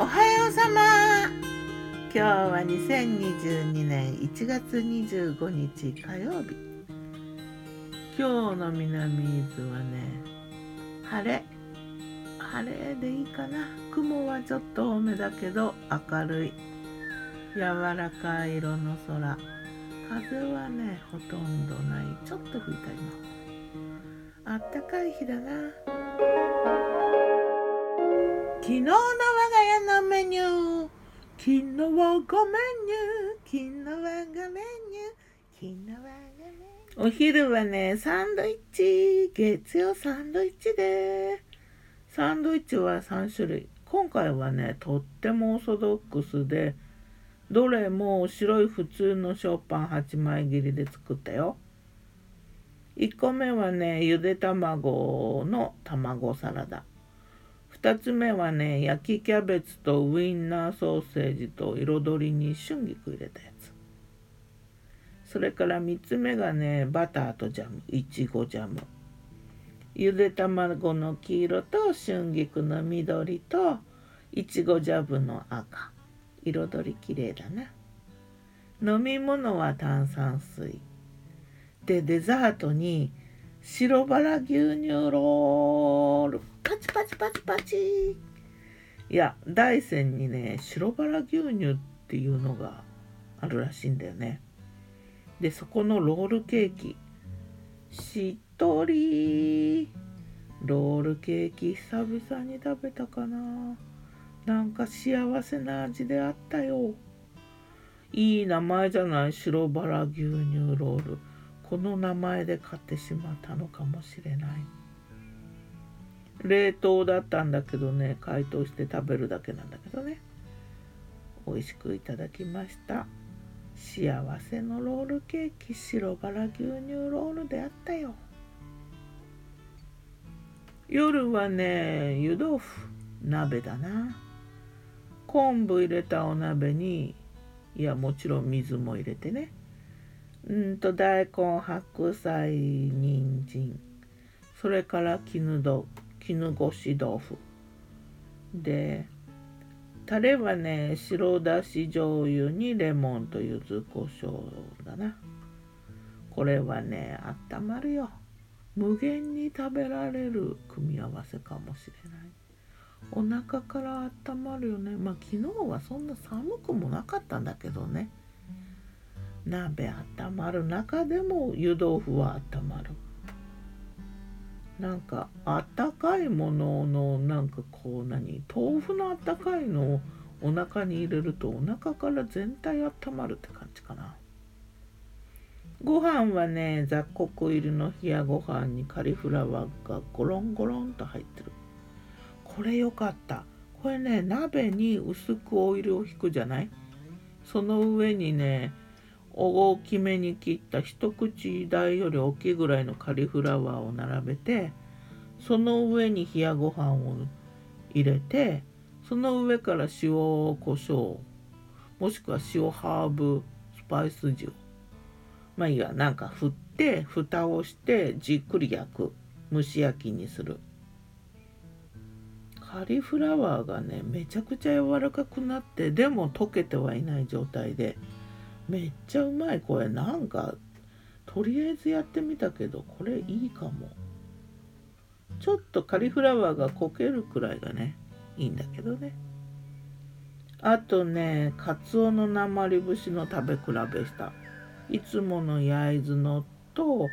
おはようさま。今日は2022年1月25日火曜日。今日の南伊豆はね晴れ。晴れでいいかな。雲はちょっと多めだけど明るい。柔らかい色の空。風はねほとんどない。ちょっと吹いた今。あったかい日だな。昨日のニュー昨日はごメニュー昨日はごメニュー昨日はごメニューお昼はねサンドイッチ。月曜サンドイッチで。サンドイッチは3種類。今回はねとってもオーソドックスでどれも白い普通のショーパン8枚切りで作ったよ。1個目はねゆで卵の卵サラダ。2つ目はね焼きキャベツとウインナーソーセージと彩りに春菊入れたやつ。それから3つ目がねバターとジャムいちごジャム。ゆで卵の黄色と春菊の緑といちごジャムの赤。彩りきれいだな。飲み物は炭酸水。でデザートに白バラ牛乳ロール。パチパチパチパチ。いや大山にね白バラ牛乳っていうのがあるらしいんだよね。でそこのロールケーキ。しっとり。ロールケーキ久々に食べたかな。なんか幸せな味であったよ。いい名前じゃない？白バラ牛乳ロール。この名前で買ってしまったのかもしれない。冷凍だったんだけどね解凍して食べるだけなんだけどね。美味しくいただきました。幸せのロールケーキ白バラ牛乳ロールであったよ。夜はね湯豆腐鍋だな。昆布入れたお鍋にいやもちろん水も入れてね。うんと大根白菜人参。それから絹豆絹ごし豆腐。でタレはね白だし醤油にレモンと柚子胡椒だな。これはねあったまるよ。無限に食べられる組み合わせかもしれない。お腹から温まるよね。まあ昨日はそんな寒くもなかったんだけどね。鍋温まる。中でも湯豆腐は温まる。なんかあったかいもののなんかこう何豆腐のあったかいのをお腹に入れるとお腹から全体温まるって感じかな。ご飯はね雑穀入りの冷やご飯にカリフラワーがゴロンゴロンと入ってる。これよかった。これね鍋に薄くオイルを引くじゃない？その上にね大きめに切った一口大より大きいぐらいのカリフラワーを並べてその上に冷やご飯を入れてその上から塩コショウもしくは塩ハーブスパイス塩。まあいいやなんか振って蓋をしてじっくり焼く。蒸し焼きにする。カリフラワーがねめちゃくちゃ柔らかくなってでも溶けてはいない状態で。めっちゃうまいこれなんかとりあえずやってみたけどこれいいかも。ちょっとカリフラワーが溶けるくらいがねいいんだけどね。あとねカツオの鉛節の食べ比べした。いつもの焼津のと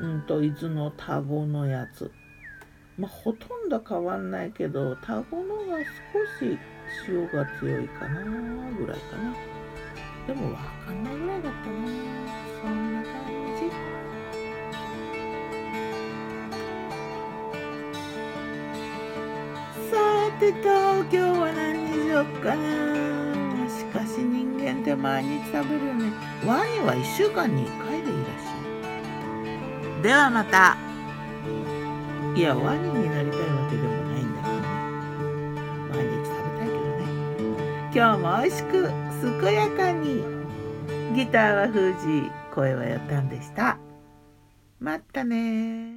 うんと伊豆の田子のやつ。まあほとんど変わんないけど田子のが少し塩が強いかなぐらいかな。でもわかんないぐらいだったなそんな感じさてと今日は何にしよっかな?しかし人間って毎日食べるよね。ワニは1週間に1回でいいらしいではまた。いやワニになりたいわけでもないんだけどね。毎日食べたいけどね。今日も美味しく。健やかに。ギターは封じ声はやったんでした。まったね